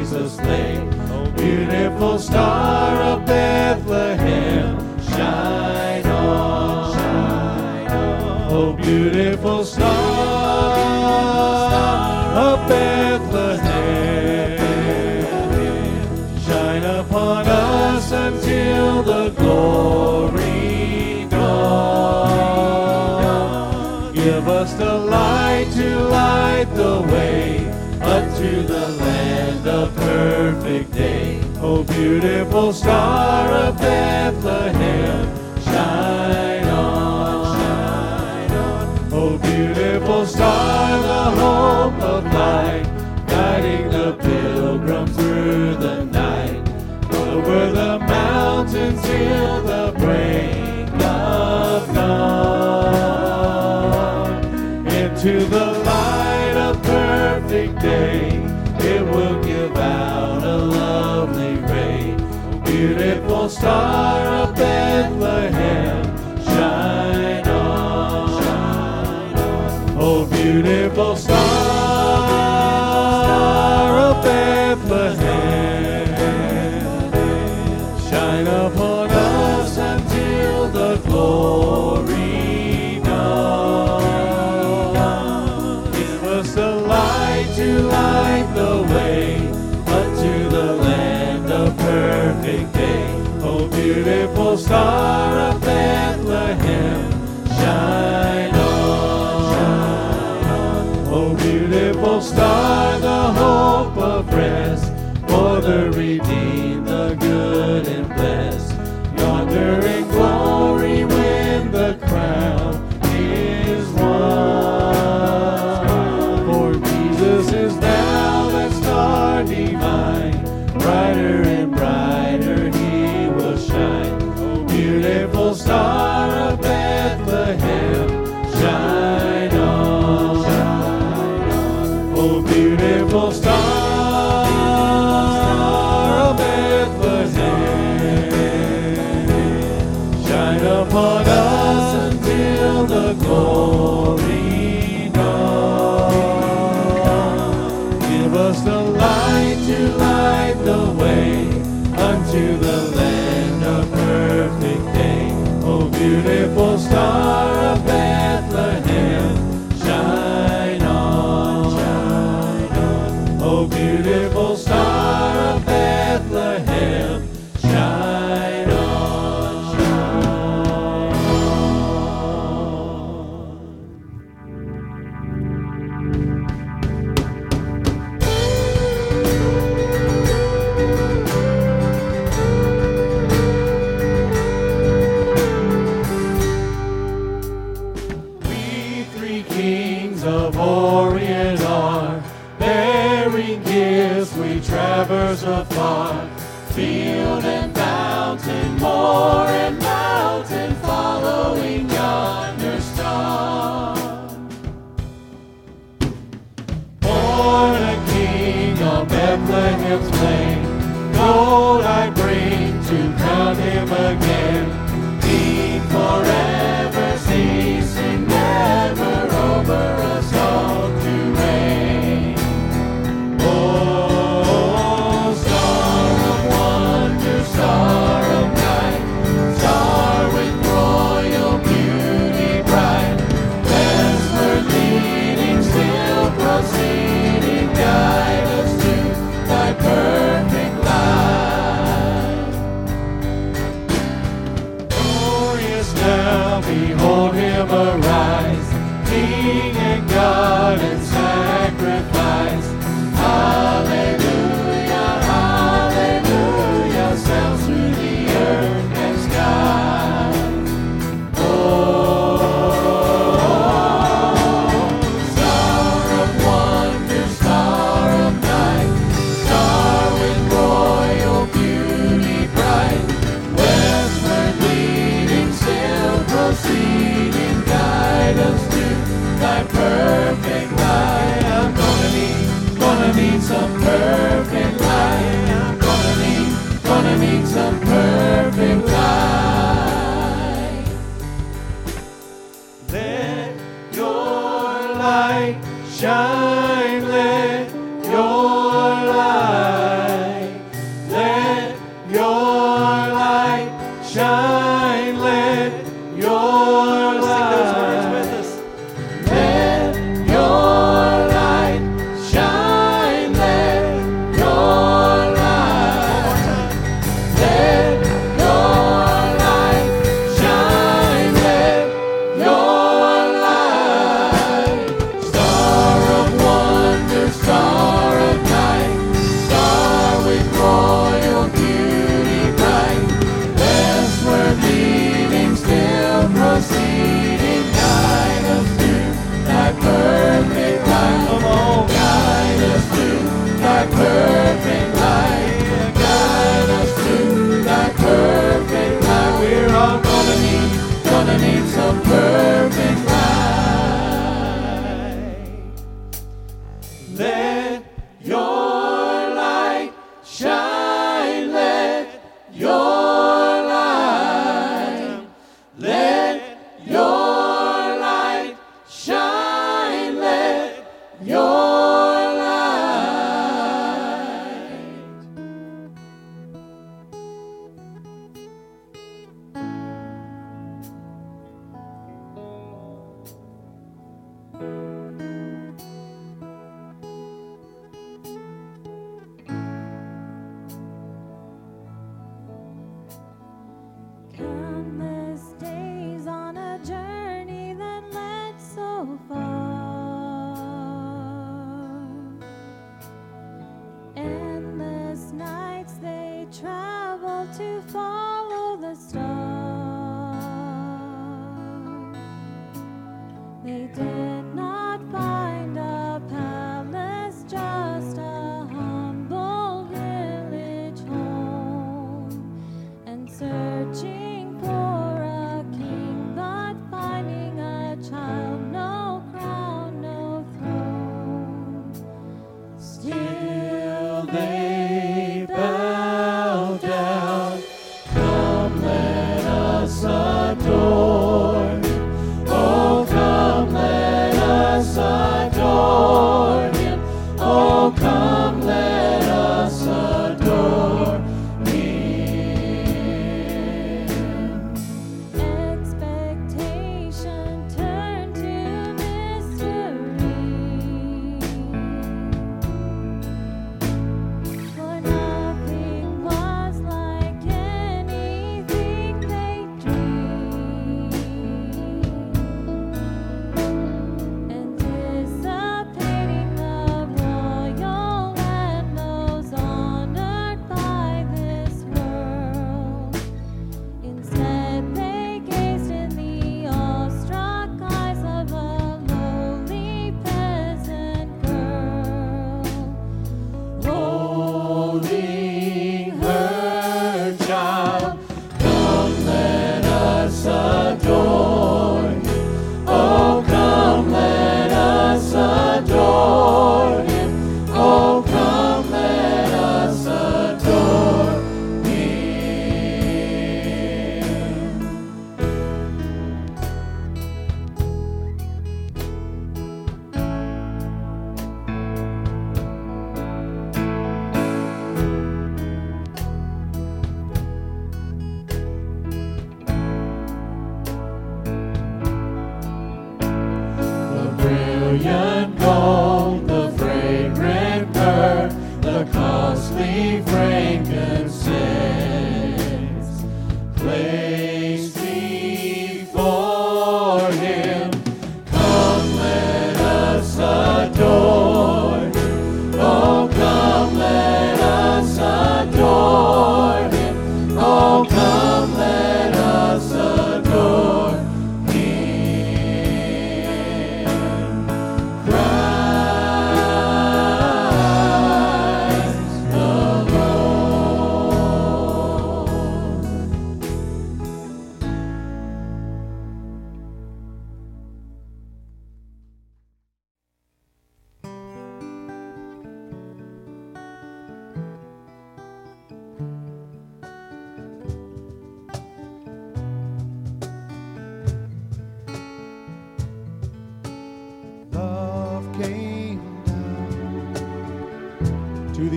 Jesus lay. Oh, beautiful star of Bethlehem, shine on, shine on. Oh, beautiful star of Bethlehem, shine upon us until the glory dawn. Give us the light to light the way unto the perfect day. O beautiful star of Bethlehem star up there. most.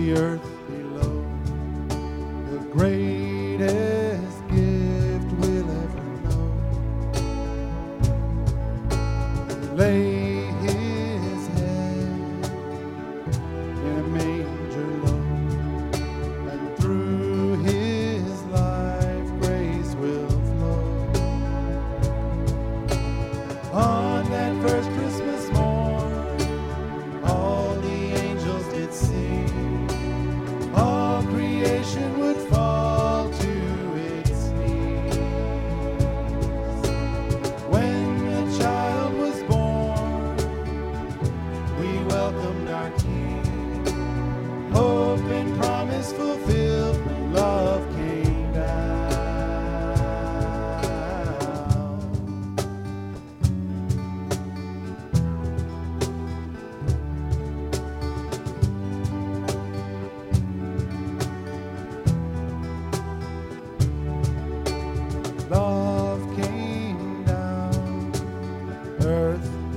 The earth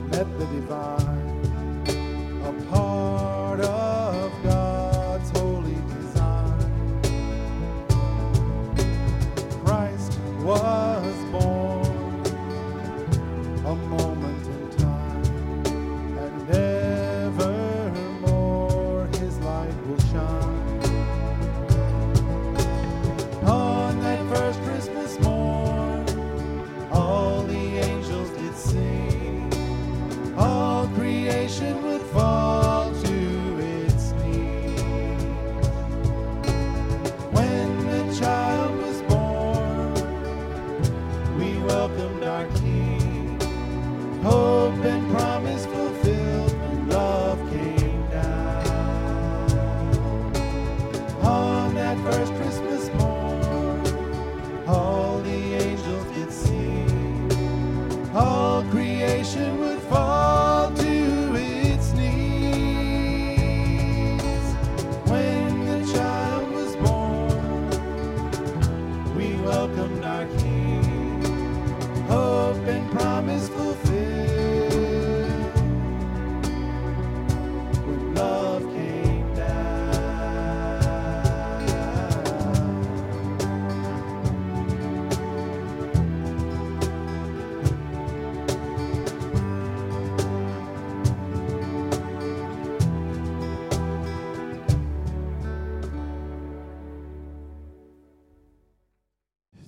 met the divine,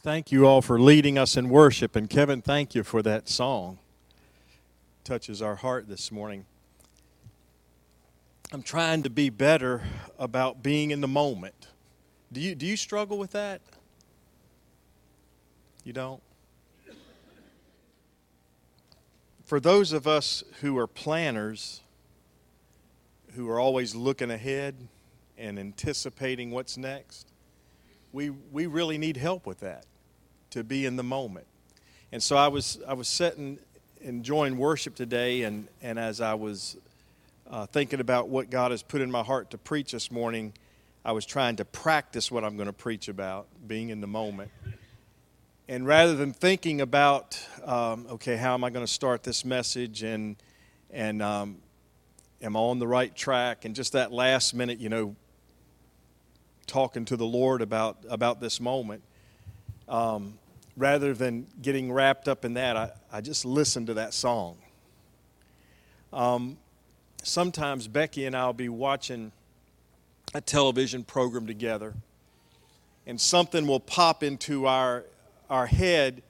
Thank you all for leading us in worship. And Kevin, thank you for that song. Touches our heart this morning. I'm trying to be better about being in the moment. Do you, do you struggle with that? You don't? For those of us who are planners, who are always looking ahead and anticipating what's next, we, we really need help with that to be in the moment. And so I was I was sitting enjoying worship today, and, and as I was uh, thinking about what God has put in my heart to preach this morning, I was trying to practice what I'm going to preach about, being in the moment. And rather than thinking about, um, okay, how am I going to start this message, and and um, am I on the right track, and just that last minute, you know, talking to the Lord about about this moment. Um, rather than getting wrapped up in that, I, I just listened to that song. Um, sometimes Becky and I'll be watching a television program together, and something will pop into our our head,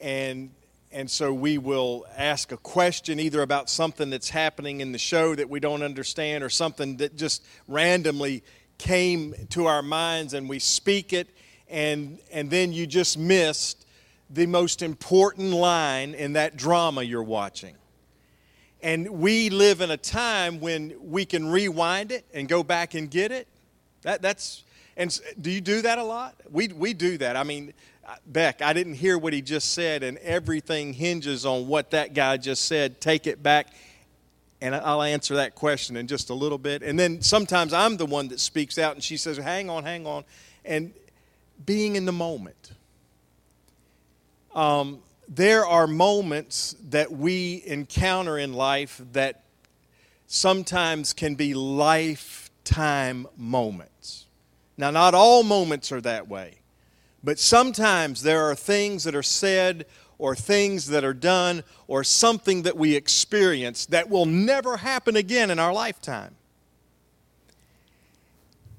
and and so we will ask a question either about something that's happening in the show that we don't understand, or something that just randomly came to our minds, and we speak it, and and then you just missed the most important line in that drama you're watching. And we live in a time when we can rewind it and go back and get it. That, that's, and do you do that a lot? We, we do that. I mean, uh, Beck, I didn't hear what he just said, and everything hinges on what that guy just said. Take it back, and I'll answer that question in just a little bit. And then sometimes I'm the one that speaks out, and she says, Hang on, hang on. And being in the moment. Um, there are moments that we encounter in life that sometimes can be lifetime moments. Now, not all moments are that way, but sometimes there are things that are said or things that are done or something that we experience that will never happen again in our lifetime.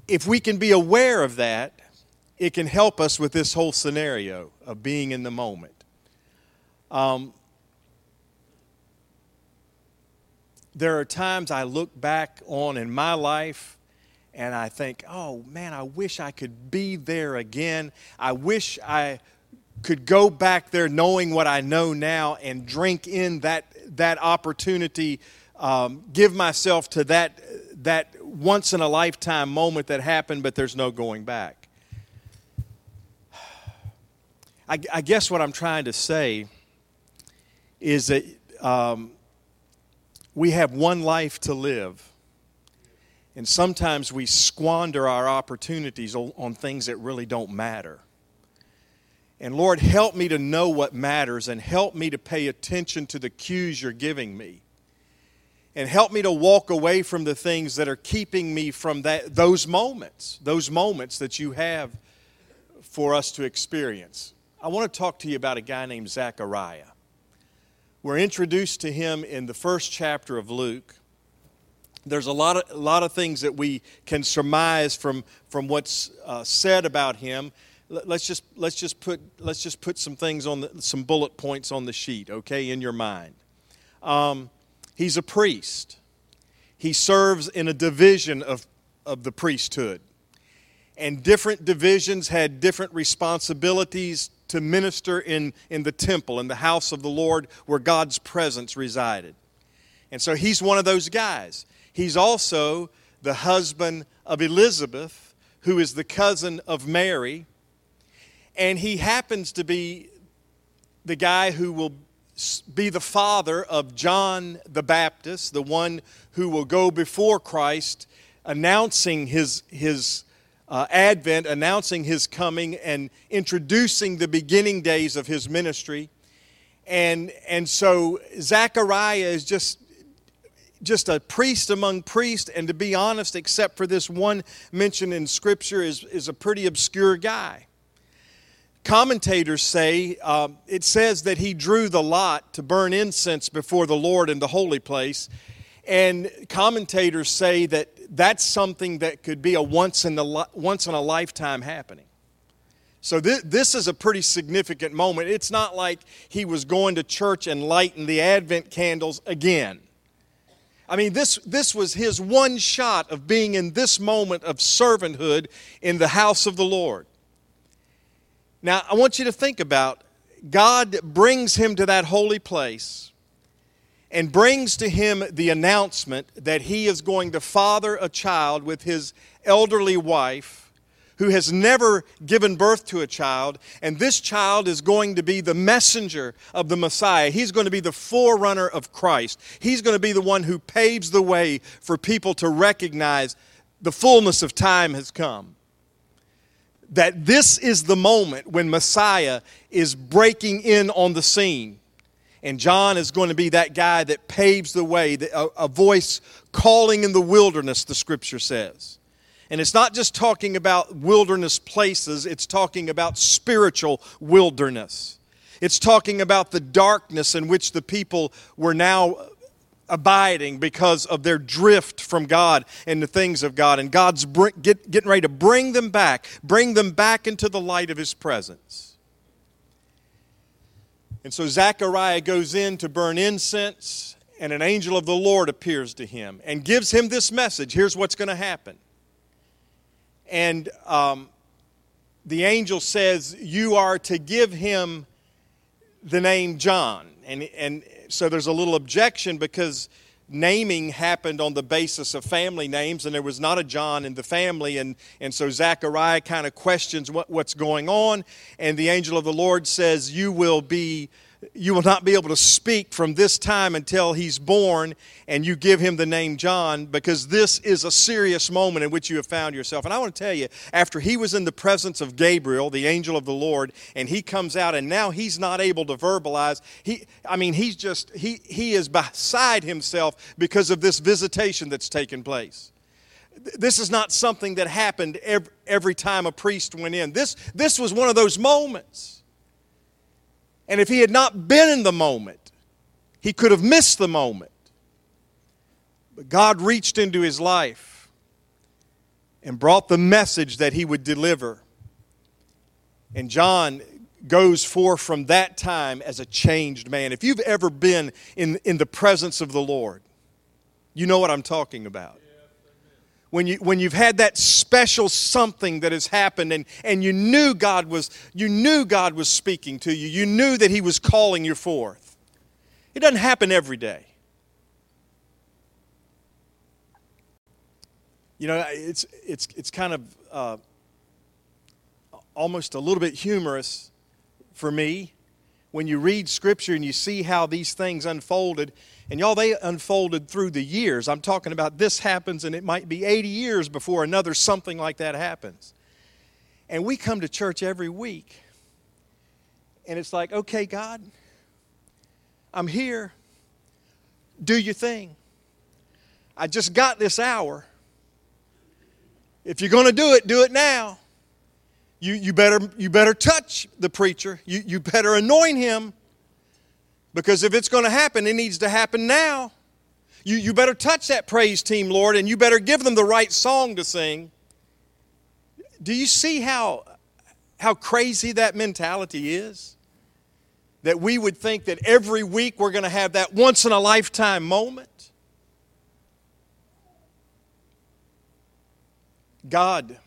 If we can be aware of that, it can help us with this whole scenario of being in the moment. Um, there are times I look back on in my life and I think, oh man, I wish I could be there again. I wish I could go back there knowing what I know now and drink in that, that opportunity, um, give myself to that, that once in a lifetime moment that happened, but there's no going back. I, I guess what I'm trying to say is that um, we have one life to live. And sometimes we squander our opportunities on things that really don't matter. And Lord, help me to know what matters and help me to pay attention to the cues you're giving me. And help me to walk away from the things that are keeping me from that, those moments, those moments that you have for us to experience. I want to talk to you about a guy named Zechariah. We're introduced to him in the first chapter of Luke. There's a lot of, a lot of things that we can surmise from, from what's uh, said about him. Let's just, let's, just put, let's just put some things on the, some bullet points on the sheet, okay, in your mind. Um, he's a priest. He serves in a division of, of the priesthood. And different divisions had different responsibilities to minister in, in the temple, in the house of the Lord where God's presence resided. And so he's one of those guys. He's also the husband of Elizabeth, who is the cousin of Mary. And he happens to be the guy who will be the father of John the Baptist, the one who will go before Christ announcing his, his uh, Advent, announcing his coming and introducing the beginning days of his ministry. And, and so Zechariah is just, just a priest among priests, and to be honest, except for this one mention in Scripture, is, is a pretty obscure guy. Commentators say uh, it says that he drew the lot to burn incense before the Lord in the holy place. And commentators say that that's something that could be a once in, the, once in a lifetime happening. So this, this is a pretty significant moment. It's not like he was going to church and lighting the Advent candles again. I mean, this, this was his one shot of being in this moment of servanthood in the house of the Lord. Now, I want you to think about God brings him to that holy place and brings to him the announcement that he is going to father a child with his elderly wife who has never given birth to a child, and this child is going to be the messenger of the Messiah. He's going to be the forerunner of Christ. He's going to be the one who paves the way for people to recognize the fullness of time has come. That this is the moment when Messiah is breaking in on the scene and John is going to be that guy that paves the way, a, voice calling in the wilderness, the scripture says. And it's not just talking about wilderness places, it's talking about spiritual wilderness. It's talking about the darkness in which the people were now abiding because of their drift from God and the things of God. And God's get, getting ready to bring them back, bring them back into the light of His presence. And so Zechariah goes in to burn incense, and an angel of the Lord appears to him and gives him this message here's what's going to happen. And um, the angel says, You are to give him the name John. And, and so there's a little objection because naming happened on the basis of family names, and there was not a John in the family. And, and so Zechariah kind of questions what, what's going on. And the angel of the Lord says, You will be you will not be able to speak from this time until he's born and you give him the name John because this is a serious moment in which you have found yourself. And I want to tell you, after he was in the presence of Gabriel, the angel of the Lord, and he comes out and now he's not able to verbalize, he I mean he's just he he is beside himself because of this visitation that's taken place. This is not something that happened every, every time a priest went in. This, this was one of those moments. And if he had not been in the moment, he could have missed the moment. But God reached into his life and brought the message that he would deliver. And John goes forth from that time as a changed man. If you've ever been in, in the presence of the Lord, you know what I'm talking about. When, you, when you've had that special something that has happened and, and you knew God was you knew God was speaking to you, you knew that He was calling you forth. It doesn't happen every day. You know, it's, it's, it's kind of uh, almost a little bit humorous for me when you read Scripture and you see how these things unfolded. And y'all, they unfolded through the years. I'm talking about this happens, and it might be 80 years before another something like that happens. And we come to church every week, and it's like, okay, God, I'm here. Do your thing. I just got this hour. If you're going to do it, do it now. You, you, better, you better touch the preacher. You, you better anoint him. Because if it's going to happen, it needs to happen now. You, you better touch that praise team, Lord, and you better give them the right song to sing. Do you see how, how crazy that mentality is? That we would think that every week we're going to have that once in a lifetime moment? God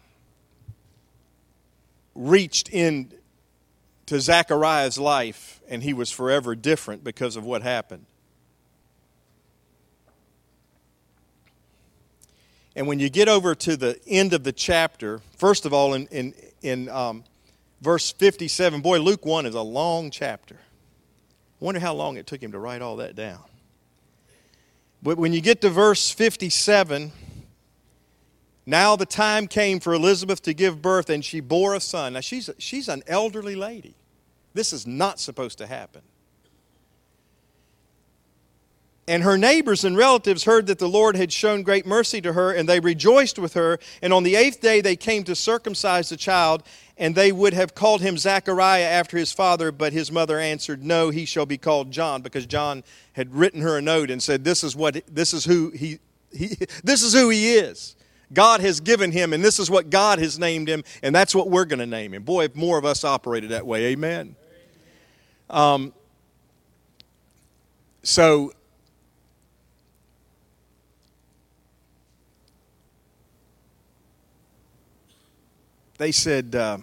reached in to Zechariah's life and he was forever different because of what happened. And when you get over to the end of the chapter, first of all, in, in, in um, verse 57, boy, Luke 1 is a long chapter. Wonder how long it took him to write all that down. But when you get to verse 57, now the time came for Elizabeth to give birth, and she bore a son. Now, she's, she's an elderly lady. This is not supposed to happen. And her neighbors and relatives heard that the Lord had shown great mercy to her, and they rejoiced with her. And on the eighth day they came to circumcise the child, and they would have called him Zachariah after his father, but his mother answered, No, he shall be called John, because John had written her a note and said, This is what this is who he, he this is who he is. God has given him, and this is what God has named him, and that's what we're going to name him. Boy, if more of us operated that way, amen. Um, so, they said, uh,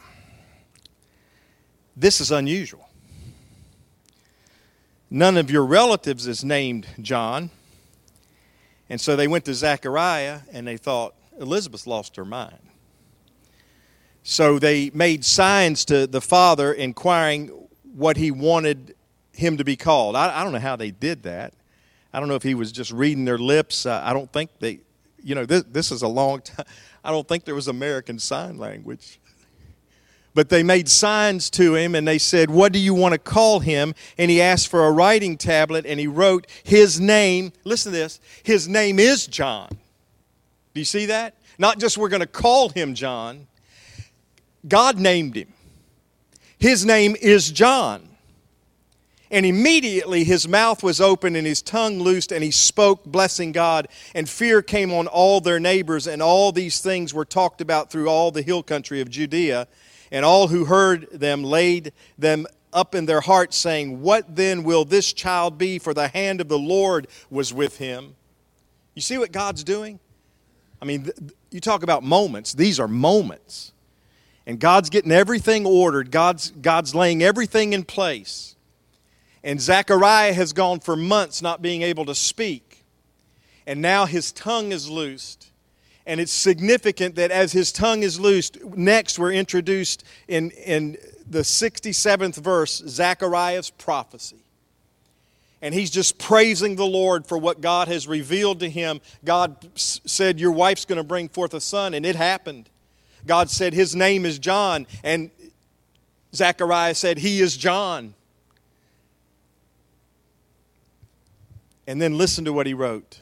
This is unusual. None of your relatives is named John. And so they went to Zechariah and they thought, Elizabeth lost her mind. So they made signs to the father inquiring what he wanted him to be called. I, I don't know how they did that. I don't know if he was just reading their lips. Uh, I don't think they, you know, this, this is a long time. I don't think there was American Sign Language. But they made signs to him and they said, What do you want to call him? And he asked for a writing tablet and he wrote his name. Listen to this his name is John. Do you see that? Not just we're going to call him John, God named him. His name is John. And immediately his mouth was open and his tongue loosed, and he spoke, blessing God. And fear came on all their neighbors, and all these things were talked about through all the hill country of Judea. And all who heard them laid them up in their hearts, saying, What then will this child be? For the hand of the Lord was with him. You see what God's doing? I mean, you talk about moments. These are moments. And God's getting everything ordered, God's, God's laying everything in place. And Zechariah has gone for months not being able to speak. And now his tongue is loosed. And it's significant that as his tongue is loosed, next we're introduced in, in the 67th verse, Zechariah's prophecy and he's just praising the Lord for what God has revealed to him. God said, Your wife's going to bring forth a son, and it happened. God said, His name is John, and Zechariah said, He is John. And then listen to what he wrote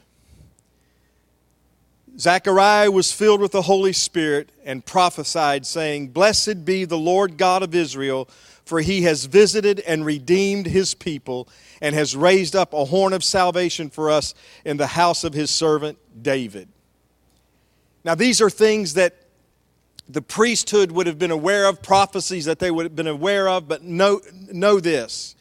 Zechariah was filled with the Holy Spirit and prophesied, saying, Blessed be the Lord God of Israel, for he has visited and redeemed his people and has raised up a horn of salvation for us in the house of his servant David. Now, these are things that the priesthood would have been aware of, prophecies that they would have been aware of, but know, know this.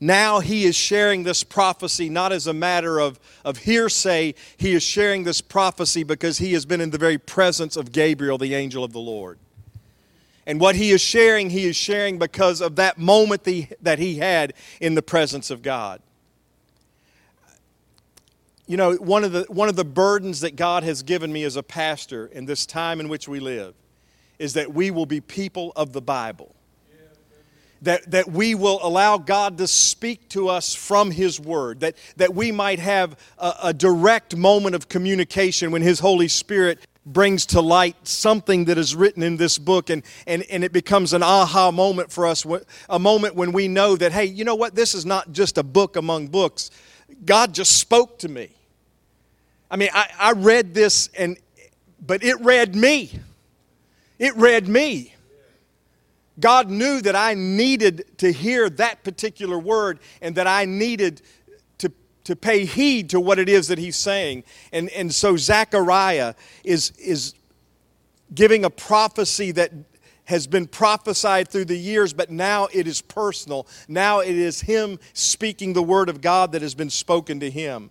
Now he is sharing this prophecy not as a matter of, of hearsay, he is sharing this prophecy because he has been in the very presence of Gabriel, the angel of the Lord. And what he is sharing, he is sharing because of that moment the, that he had in the presence of God. You know, one of, the, one of the burdens that God has given me as a pastor in this time in which we live is that we will be people of the Bible. That, that we will allow God to speak to us from His Word, that, that we might have a, a direct moment of communication when His Holy Spirit brings to light something that is written in this book and, and, and it becomes an aha moment for us a moment when we know that hey you know what? This is not just a book among books. God just spoke to me. I mean i, I read this and but it read me it read me. God knew that I needed to hear that particular word and that I needed to, to pay heed to what it is that he's saying. And, and so Zechariah is, is giving a prophecy that has been prophesied through the years, but now it is personal. Now it is him speaking the word of God that has been spoken to him.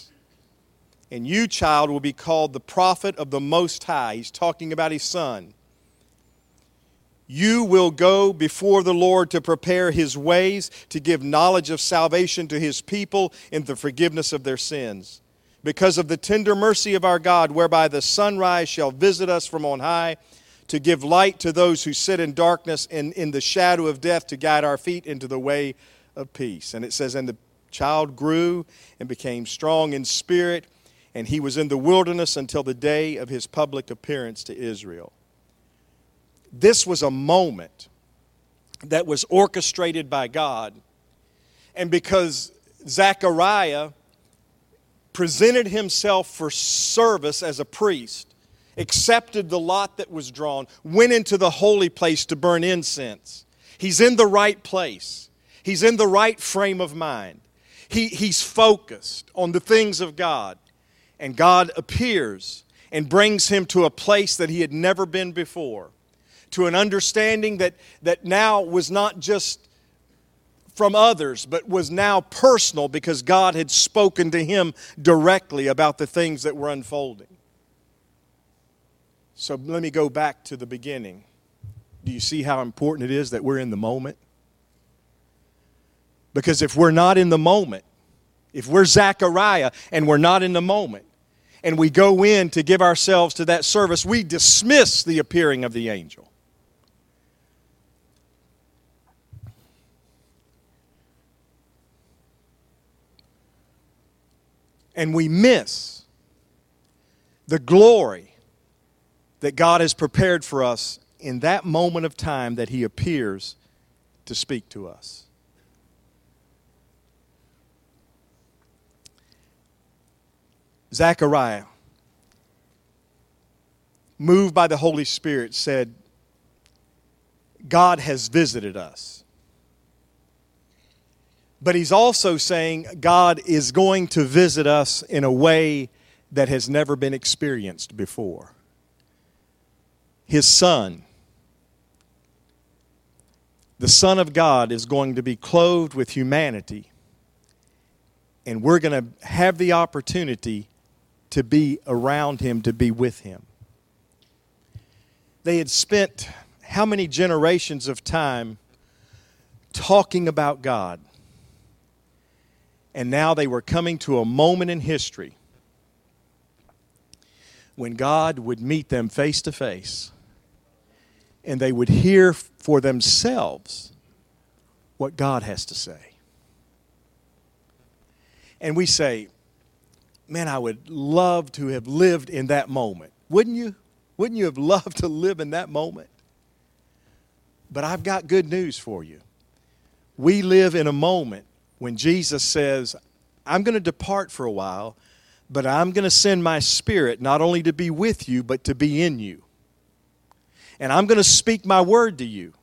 And you, child, will be called the prophet of the Most High. He's talking about his son. You will go before the Lord to prepare his ways, to give knowledge of salvation to his people in the forgiveness of their sins. Because of the tender mercy of our God, whereby the sunrise shall visit us from on high, to give light to those who sit in darkness and in the shadow of death, to guide our feet into the way of peace. And it says, And the child grew and became strong in spirit and he was in the wilderness until the day of his public appearance to Israel. This was a moment that was orchestrated by God, and because Zechariah presented himself for service as a priest, accepted the lot that was drawn, went into the holy place to burn incense. He's in the right place, he's in the right frame of mind. He, he's focused on the things of God and God appears and brings him to a place that he had never been before, to an understanding that, that now was not just from others, but was now personal because God had spoken to him directly about the things that were unfolding. So let me go back to the beginning. Do you see how important it is that we're in the moment? Because if we're not in the moment, if we're Zechariah and we're not in the moment, and we go in to give ourselves to that service, we dismiss the appearing of the angel. And we miss the glory that God has prepared for us in that moment of time that He appears to speak to us. Zechariah, moved by the Holy Spirit, said, God has visited us. But he's also saying God is going to visit us in a way that has never been experienced before. His Son, the Son of God, is going to be clothed with humanity, and we're going to have the opportunity to be around him, to be with him. They had spent how many generations of time talking about God? And now they were coming to a moment in history when God would meet them face to face and they would hear for themselves what God has to say. And we say, Man, I would love to have lived in that moment. Wouldn't you? Wouldn't you have loved to live in that moment? But I've got good news for you. We live in a moment when Jesus says, I'm going to depart for a while, but I'm going to send my spirit not only to be with you, but to be in you. And I'm going to speak my word to you.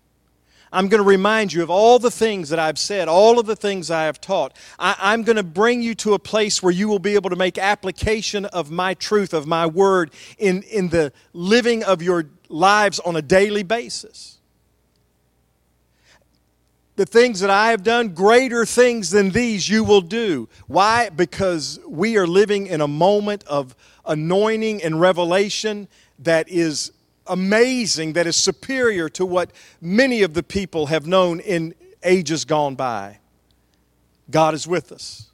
I'm going to remind you of all the things that I've said, all of the things I have taught. I, am going to bring you to a place where you will be able to make application of my truth, of my word, in, in the living of your lives on a daily basis. The things that I have done, greater things than these you will do. Why? Because we are living in a moment of anointing and revelation that is amazing, that is superior to what many of the people have known in ages gone by. God is with us.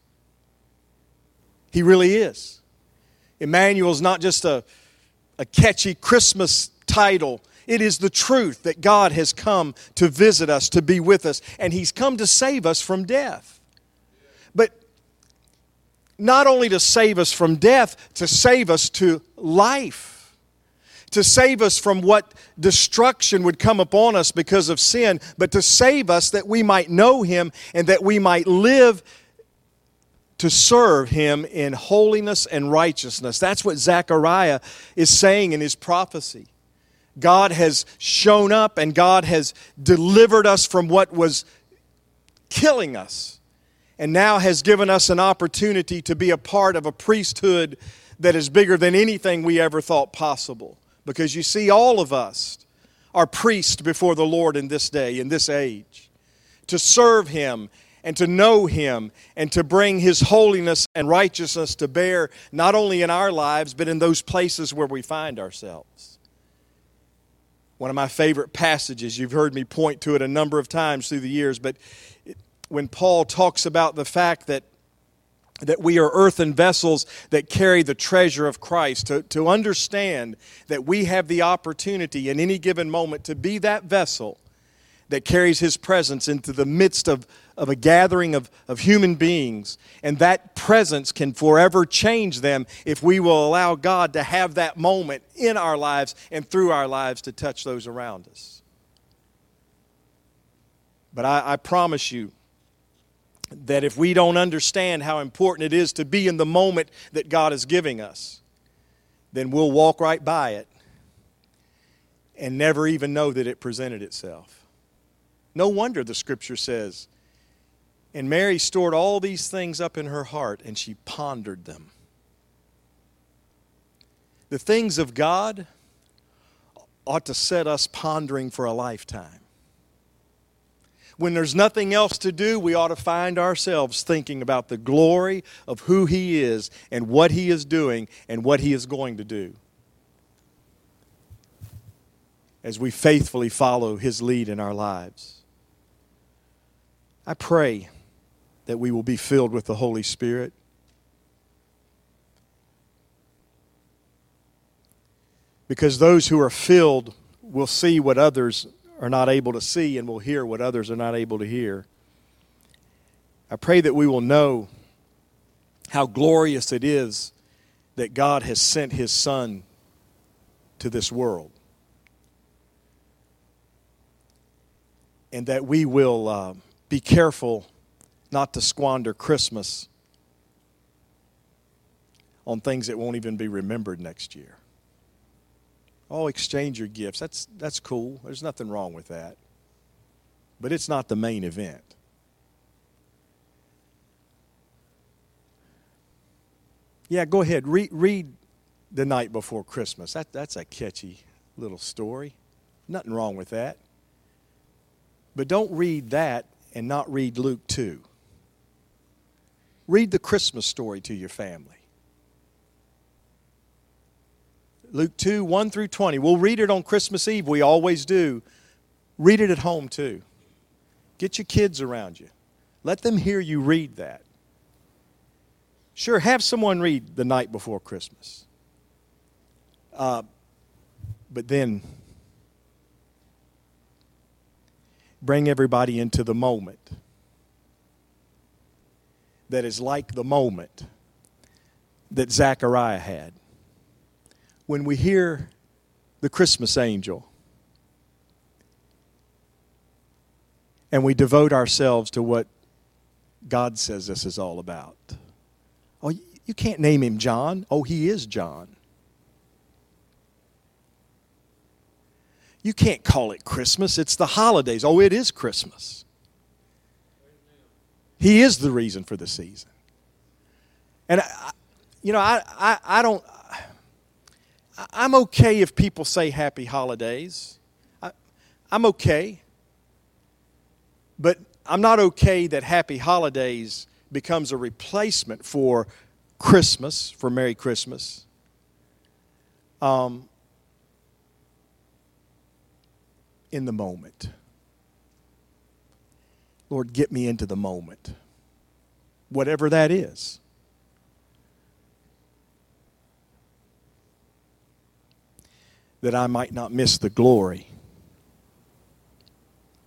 He really is. Emmanuel is not just a, a catchy Christmas title. It is the truth that God has come to visit us, to be with us, and He's come to save us from death. But not only to save us from death, to save us to life to save us from what destruction would come upon us because of sin, but to save us that we might know Him and that we might live to serve Him in holiness and righteousness. That's what Zechariah is saying in his prophecy. God has shown up and God has delivered us from what was killing us and now has given us an opportunity to be a part of a priesthood that is bigger than anything we ever thought possible. Because you see, all of us are priests before the Lord in this day, in this age, to serve Him and to know Him and to bring His holiness and righteousness to bear, not only in our lives, but in those places where we find ourselves. One of my favorite passages, you've heard me point to it a number of times through the years, but when Paul talks about the fact that that we are earthen vessels that carry the treasure of Christ, to, to understand that we have the opportunity in any given moment to be that vessel that carries His presence into the midst of, of a gathering of, of human beings. And that presence can forever change them if we will allow God to have that moment in our lives and through our lives to touch those around us. But I, I promise you, that if we don't understand how important it is to be in the moment that God is giving us, then we'll walk right by it and never even know that it presented itself. No wonder the scripture says, and Mary stored all these things up in her heart and she pondered them. The things of God ought to set us pondering for a lifetime. When there's nothing else to do, we ought to find ourselves thinking about the glory of who He is and what He is doing and what He is going to do as we faithfully follow His lead in our lives. I pray that we will be filled with the Holy Spirit. Because those who are filled will see what others are not able to see and will hear what others are not able to hear. I pray that we will know how glorious it is that God has sent His Son to this world. And that we will uh, be careful not to squander Christmas on things that won't even be remembered next year. Oh, exchange your gifts. That's, that's cool. There's nothing wrong with that. But it's not the main event. Yeah, go ahead. Read, read The Night Before Christmas. That, that's a catchy little story. Nothing wrong with that. But don't read that and not read Luke 2. Read the Christmas story to your family. Luke 2, 1 through 20. We'll read it on Christmas Eve. We always do. Read it at home too. Get your kids around you. Let them hear you read that. Sure, have someone read the night before Christmas. Uh, but then bring everybody into the moment that is like the moment that Zechariah had. When we hear the Christmas angel and we devote ourselves to what God says this is all about. Oh, you can't name him John. Oh, he is John. You can't call it Christmas. It's the holidays. Oh, it is Christmas. He is the reason for the season. And, I, you know, I, I, I don't, I'm okay if people say happy holidays. I, I'm okay. But I'm not okay that happy holidays becomes a replacement for Christmas, for Merry Christmas. Um, in the moment. Lord, get me into the moment, whatever that is. That I might not miss the glory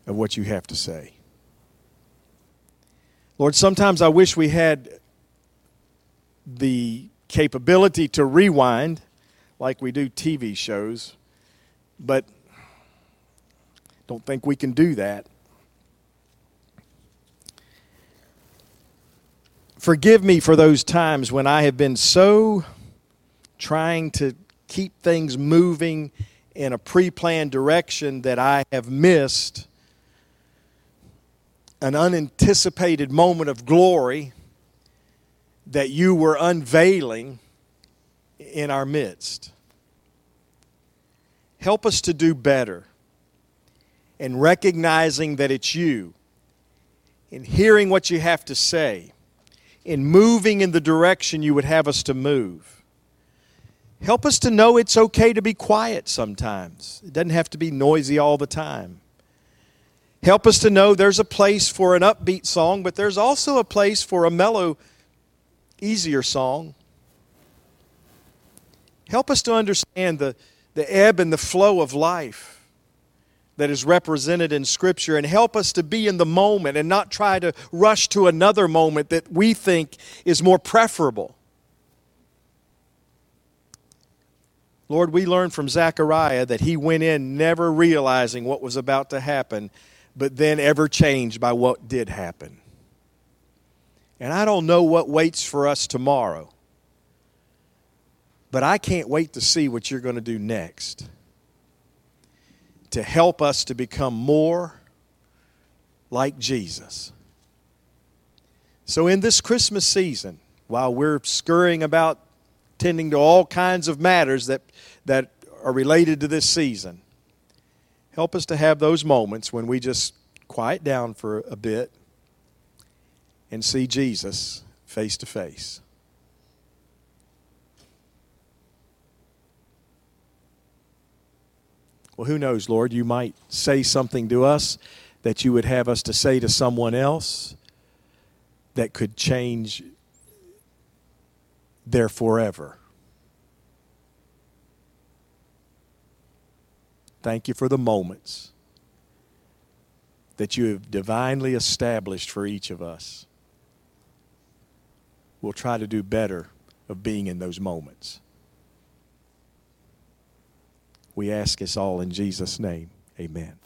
of what you have to say. Lord, sometimes I wish we had the capability to rewind like we do TV shows, but don't think we can do that. Forgive me for those times when I have been so trying to keep things moving in a pre planned direction that I have missed an unanticipated moment of glory that you were unveiling in our midst. Help us to do better and recognizing that it's you, in hearing what you have to say, in moving in the direction you would have us to move. Help us to know it's okay to be quiet sometimes. It doesn't have to be noisy all the time. Help us to know there's a place for an upbeat song, but there's also a place for a mellow, easier song. Help us to understand the, the ebb and the flow of life that is represented in Scripture and help us to be in the moment and not try to rush to another moment that we think is more preferable. Lord, we learn from Zechariah that he went in never realizing what was about to happen, but then ever changed by what did happen. And I don't know what waits for us tomorrow, but I can't wait to see what you're going to do next to help us to become more like Jesus. So, in this Christmas season, while we're scurrying about tending to all kinds of matters that, that are related to this season, help us to have those moments when we just quiet down for a bit and see Jesus face to face. Well, who knows, Lord? You might say something to us that you would have us to say to someone else that could change their forever. Thank you for the moments that you have divinely established for each of us. We'll try to do better of being in those moments. We ask us all in Jesus' name. Amen.